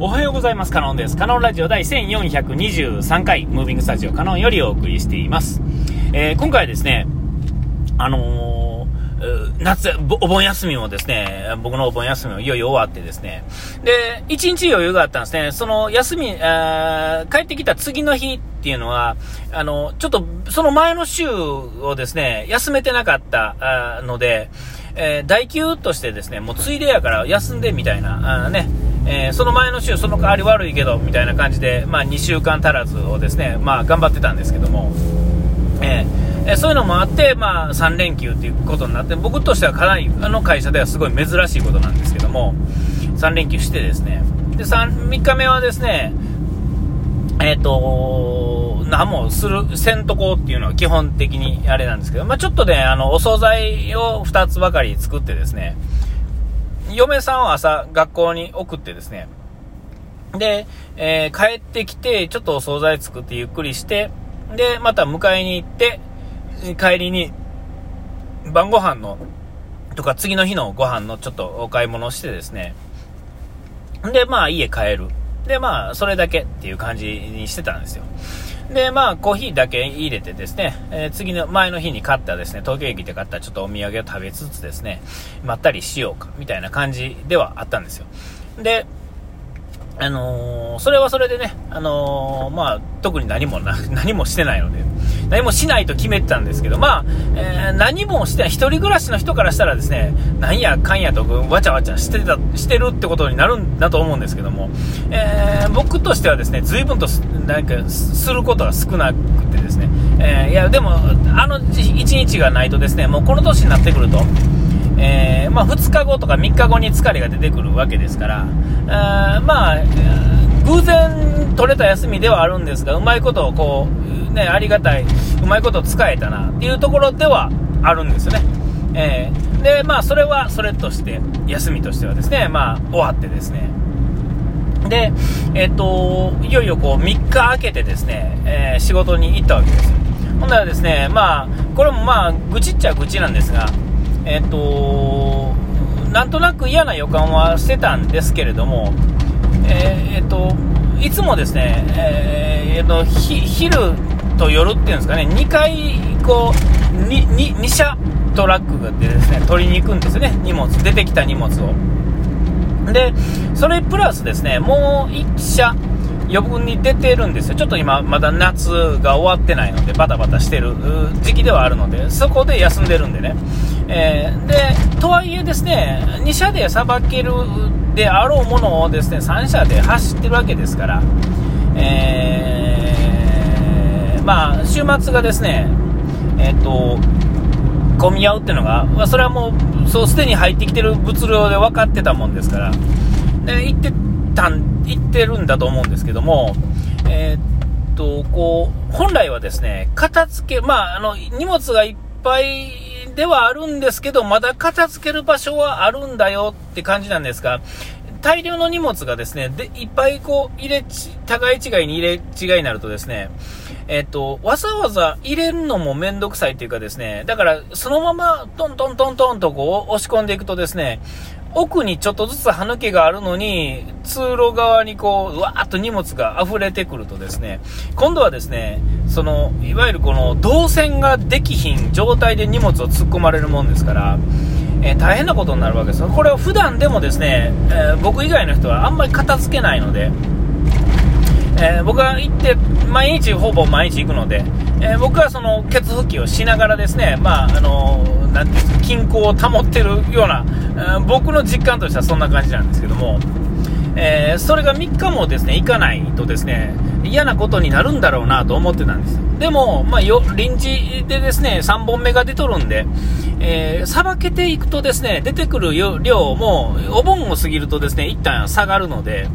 おはようございます。カノンです。カノンラジオ第1423回、ムービングスタジオカノンよりお送りしています。えー、今回はですね、あのー、夏、お盆休みもですね、僕のお盆休みもいよいよ終わってですね、で、1日余裕があったんですね。その休み、えー、帰ってきた次の日っていうのは、あの、ちょっとその前の週をですね、休めてなかったので、えー、代休としてですね、もうついでやから休んでみたいな、あね、えー、その前の週、その代わり悪いけど、みたいな感じで、まあ、2週間足らずをですね、まあ、頑張ってたんですけども、えー、そういうのもあって、まあ、3連休ということになって、僕としてはかなり、あの会社ではすごい珍しいことなんですけども、3連休してですね、で、3, 3日目はですね、えっ、ー、と、何もする、せんとこっていうのは基本的にあれなんですけど、まあ、ちょっとね、あの、お惣菜を2つばかり作ってですね、嫁さんを朝学校に送ってですね、で、えー、帰ってきて、ちょっとお惣菜作ってゆっくりして、で、また迎えに行って、帰りに晩ご飯の、とか次の日のご飯のちょっとお買い物してですね、で、まあ家帰る。で、まあそれだけっていう感じにしてたんですよ。で、まあ、コーヒーだけ入れてですね、えー、次の前の日に買ったですね、東京駅で買ったちょっとお土産を食べつつですね、まったりしようか、みたいな感じではあったんですよ。で、あのー、それはそれでね、あのー、まあ、特に何もな、何もしてないので、何もしないと決めてたんですけど、まあ、えー、何もしてない、一人暮らしの人からしたらですね、なんやかんやとわちゃわちゃしてた、してるってことになるんだと思うんですけども、えー、僕としてはですね、随分と、なんか、することが少なくてですね、えー、いや、でも、あの一日がないとですね、もうこの年になってくると、えー、まあ、2日後とか3日後に疲れが出てくるわけですから、あまあ、偶然取れた休みではあるんですが、うまいことをこう、ね、ありがたい、うまいこと使えたなっていうところではあるんですね。えー、で、まあ、それはそれとして、休みとしてはですね、まあ、終わってですね、で、えっ、ー、と、いよいよこう、3日空けてですね、えー、仕事に行ったわけですよ。ほんならですね、まあ、これもまあ、愚痴っちゃ愚痴なんですが、えっ、と、なんとなく嫌な予感はしてたんですけれども、えっ、ー、と、いつもですね、えー、と昼と夜っていうんですかね、2回、こう、2, 2, 2社トラックでですね、取りに行くんですよね、荷物、出てきた荷物を。で、それプラスですね、もう1社、余分に出てるんですよ。ちょっと今、まだ夏が終わってないので、バタバタしてる時期ではあるので、そこで休んでるんでね。えー、で、とはいえですね、2社でさばけるであろうものをですね、3社で走ってるわけですから、えー、まあ、週末がですね、えっ、と、混み合うっていうのが、まあ、それはもう、そうすでに入ってきてる物量で分かってたもんですから、で行ってたん、行ってるんだと思うんですけども、えー、っと、こう、本来はですね、片付け、まあ、あの、荷物がいっぱいではあるんですけど、まだ片付ける場所はあるんだよって感じなんですが、大量の荷物がですね、で、いっぱいこう、入れち、互い違いに入れ違いになるとですね、えっと、わざわざ入れるのもめんどくさいっていうかですね、だから、そのままトントントントンとこう、押し込んでいくとですね、奥にちょっとずつ歯抜けがあるのに、通路側にこう、うわーっと荷物が溢れてくるとですね、今度はですね、その、いわゆるこの動線ができひん状態で荷物を突っ込まれるもんですから、えー、大変なことになるわけです。これは普段でもですね、えー、僕以外の人はあんまり片付けないので、えー、僕は行って、毎日、ほぼ毎日行くので、えー、僕はその、血拭きをしながらですね、まあ、あのー、なんていうんですか、均衡を保ってるような、えー、僕の実感としてはそんな感じなんですけども、えそれが3日もですね、行かないとですね、嫌なことになるんだろうなと思ってたんです。でも、まあ、よ、臨時でですね、3本目が出とるんで、えー、さばけていくとですね、出てくる量も、お盆を過ぎるとですね、一旦下がるので、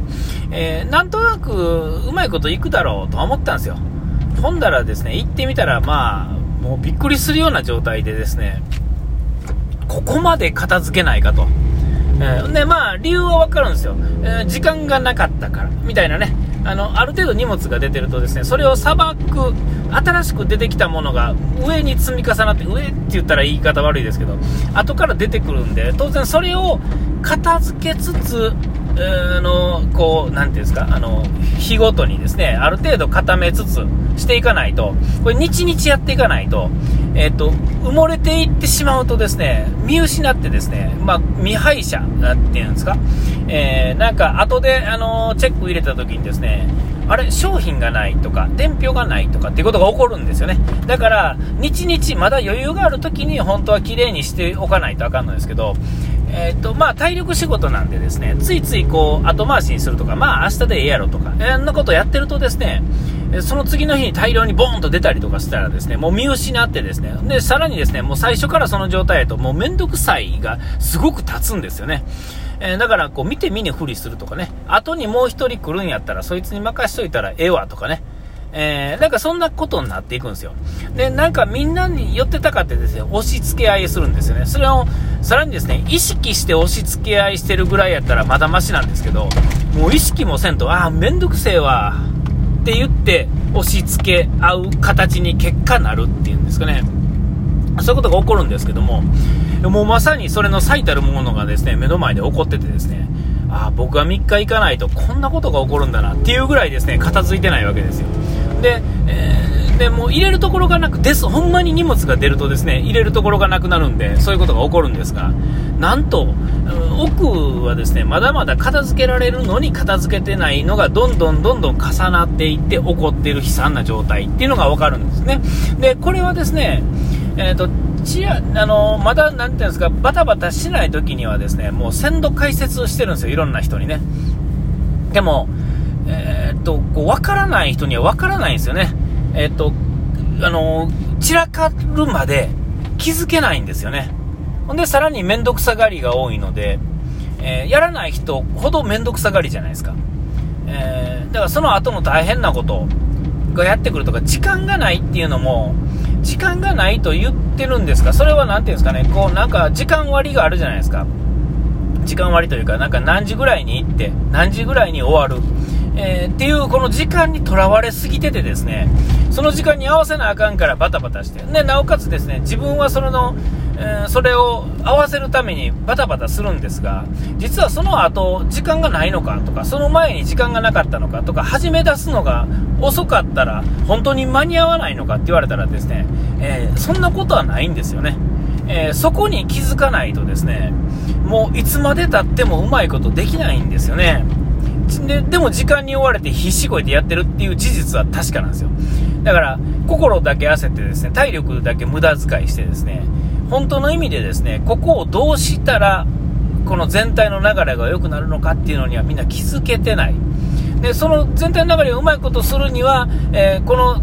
えー、なんとなく、うまいこといくだろうと思ったんですよ。ほんだらですね、行ってみたら、まあ、もうびっくりするような状態でですね、ここまで片付けないかと。えー、で、まあ、理由はわかるんですよ。えー、時間がなかったから、みたいなね。あの、ある程度荷物が出てるとですね、それをさばく、新しく出てきたものが上に積み重なって、上って言ったら言い方悪いですけど、後から出てくるんで、当然それを片付けつつ、の、こう、なんていうんですか、あの、日ごとにですね、ある程度固めつつしていかないと、これ日々やっていかないと、えっ、と、埋もれていってしまうとですね、見失ってですね、まあ、未敗者っていうんですか、えー、なんか後で、あの、チェック入れた時にですね、あれ、商品がないとか、伝票がないとかっていうことが起こるんですよね。だから、日々まだ余裕がある時に本当は綺麗にしておかないとあかんのですけど、え、ー、と、まあ、体力仕事なんでですね、ついついこう、後回しにするとか、まあ、明日でええやろとか、えんなことやってるとですね、その次の日に大量にボーンと出たりとかしたらですね、もう見失ってですね、で、さらにですね、もう最初からその状態だと、もうめんどくさいがすごく立つんですよね。えー、だから、こう、見て見ぬふりするとかね、後にもう一人来るんやったら、そいつに任しといたらええわとかね、えー、なんかそんなことになっていくんですよ。で、なんかみんなに寄ってたかってですね、押し付け合いするんですよね。それを、さらにですね、意識して押し付け合いしてるぐらいやったらまだマシなんですけど、もう意識もせんと、ああ、めんどくせえわ、って言って押し付け合う形に結果なるっていうんですかね。そういうことが起こるんですけども、もうまさにそれの最たるものがですね、目の前で起こっててですね、ああ、僕は3日行かないとこんなことが起こるんだなっていうぐらいですね、片付いてないわけですよ。で、えー、でも入れるところがなく、です、ほんまに荷物が出るとですね、入れるところがなくなるんで、そういうことが起こるんですが、なんと、奥はですね、まだまだ片付けられるのに片付けてないのがどんどんどんどん重なっていって起こっている悲惨な状態っていうのがわかるんですね。で、これはですね、えっ、ー、と、ちあのまだ、なていうんですか、バタバタしない時にはですね、もう鮮度解説してるんですよ、いろんな人にね。でも、えー、っと、こう、わからない人にはわからないんですよね。えー、っと、あの散らかるまで気づけないんですよね。ほんで、さらに面倒くさがりが多いので、えー、やらない人ほど面倒くさがりじゃないですか。えだからその後の大変なことがやってくるとか、時間がないっていうのも、時間がないと言ってるんですかそれは何ていうんですかね、こう、なんか時間割があるじゃないですか。時間割というか、なんか何時ぐらいに行って、何時ぐらいに終わる。えー、っていうこの時間にとらわれすぎててですね、その時間に合わせなあかんからバタバタして、でなおかつですね、自分はその、えー、それを合わせるためにバタバタするんですが、実はその後、時間がないのかとか、その前に時間がなかったのかとか、始め出すのが遅かったら、本当に間に合わないのかって言われたらですね、えー、そんなことはないんですよね。えー、そこに気づかないとですね、もういつまでたってもうまいことできないんですよね。ででも時間に追われて必死こいてやってるっていう事実は確かなんですよ。だから、心だけ焦ってですね、体力だけ無駄遣いしてですね、本当の意味でですね、ここをどうしたら、この全体の流れが良くなるのかっていうのにはみんな気づけてない。で、その全体の流れをうまいことするには、えー、この、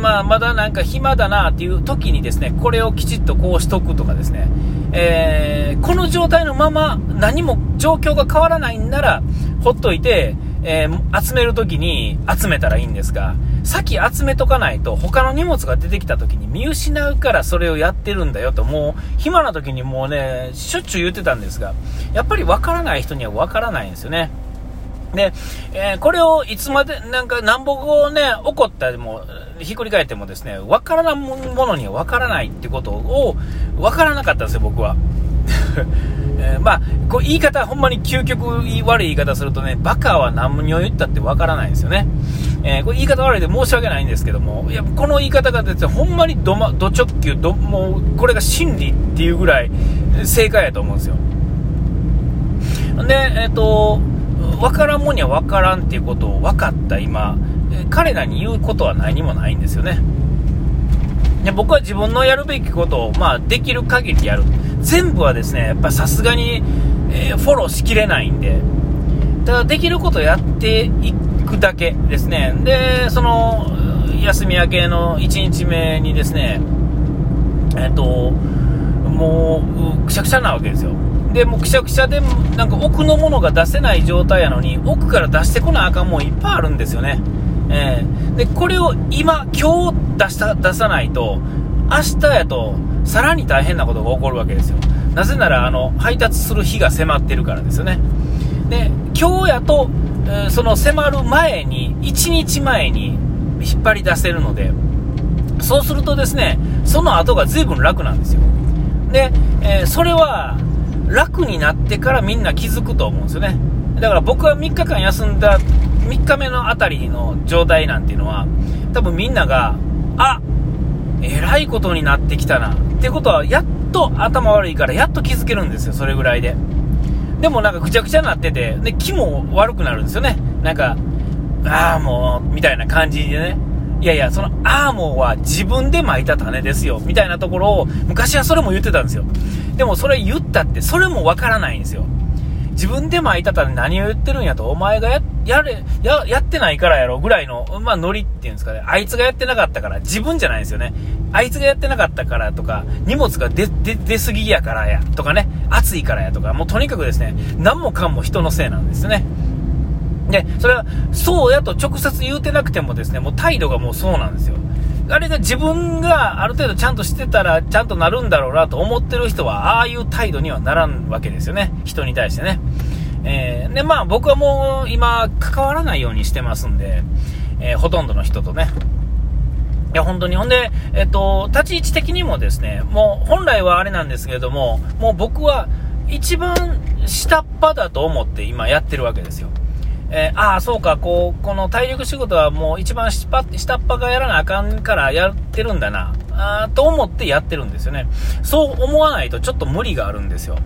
まあ、まだなんか暇だなっていう時にですね、これをきちっとこうしとくとかですね、えー、この状態のまま何も状況が変わらないんなら、ほっといて、えー、集めるときに集めたらいいんですが、先集めとかないと他の荷物が出てきたときに見失うからそれをやってるんだよと、もう暇な時にもうね、しょっちゅう言ってたんですが、やっぱりわからない人にはわからないんですよね。で、えー、これをいつまで、なんか、なんぼをね、起こったでも、ひっくり返ってもですね、わからないものにはわからないってことを、わからなかったんですよ、僕は。えー、まあ、こう言い方、ほんまに究極悪い言い方するとね、バカは何を言ったってわからないんですよね。えー、これ言い方悪いで申し訳ないんですけども、いや、この言い方がですね、ほんまにど、ま、ど直球、ど、もう、これが真理っていうぐらい正解やと思うんですよ。で、えっ、ー、と、わからんもんにはわからんっていうことを分かった今、彼らに言うことは何もないんですよね。で僕は自分のやるべきことを、まあ、できる限りやる。全部はですね、やっぱさすがに、えー、フォローしきれないんで、ただできることやっていくだけですね。で、その、休み明けの1日目にですね、えっ、ー、と、もう、くしゃくしゃなわけですよ。で、もうくしゃくしゃで、なんか奥のものが出せない状態やのに、奥から出してこなあかんもんいっぱいあるんですよね。えー、で、これを今、今日出した、出さないと、明日やと、さらに大変なことが起こるわけですよ。なぜなら、あの、配達する日が迫ってるからですよね。で、今日やと、え、その迫る前に、1日前に引っ張り出せるので、そうするとですね、その後が随分楽なんですよ。で、えー、それは、楽になってからみんな気づくと思うんですよね。だから僕は3日間休んだ3日目のあたりの状態なんていうのは、多分みんなが、あえらいことになってきたな。ってことは、やっと頭悪いから、やっと気づけるんですよ、それぐらいで。でもなんかぐちゃぐちゃになってて、で、気も悪くなるんですよね。なんか、ああ、もう、みたいな感じでね。いやいや、そのアーモーは自分で巻いた種ですよ、みたいなところを、昔はそれも言ってたんですよ。でもそれ言ったって、それもわからないんですよ。自分で巻いた種何を言ってるんやと、お前がや、やれ、や、やってないからやろ、ぐらいの、まあ、ノリっていうんですかね。あいつがやってなかったから、自分じゃないですよね。あいつがやってなかったからとか、荷物が出、出、出すぎやからや、とかね、暑いからやとか、もうとにかくですね、何もかんも人のせいなんですね。で、それは、そうやと直接言うてなくてもですね、もう態度がもうそうなんですよ。あれが自分がある程度ちゃんとしてたらちゃんとなるんだろうなと思ってる人は、ああいう態度にはならんわけですよね。人に対してね。えー、で、まあ僕はもう今関わらないようにしてますんで、えー、ほとんどの人とね。いや、本当に。ほんで、えっと、立ち位置的にもですね、もう本来はあれなんですけれども、もう僕は一番下っ端だと思って今やってるわけですよ。えー、ああ、そうか、こう、この体力仕事はもう一番下っ端がやらなあかんからやってるんだな、あと思ってやってるんですよね。そう思わないとちょっと無理があるんですよ。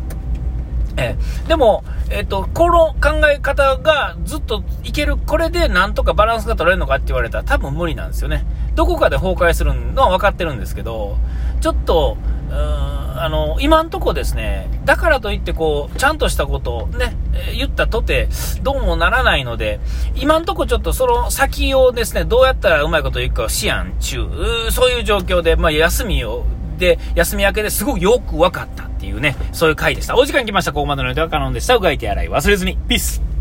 えー、でも、えっ、ー、と、この考え方がずっといける、これでなんとかバランスが取れるのかって言われたら多分無理なんですよね。どこかで崩壊するのは分かってるんですけど、ちょっと、うんあの、今んとこですね、だからといってこう、ちゃんとしたことをね、言ったとて、どうもならないので、今んとこちょっとその先をですね、どうやったらうまいこといくかを思案中、そういう状況で、まあ、休みを、で、休み明けですごくよく分かったっていうね、そういう回でした。お時間来ました。ここまでの間はカノンでした。うがいて洗い忘れずに。ピース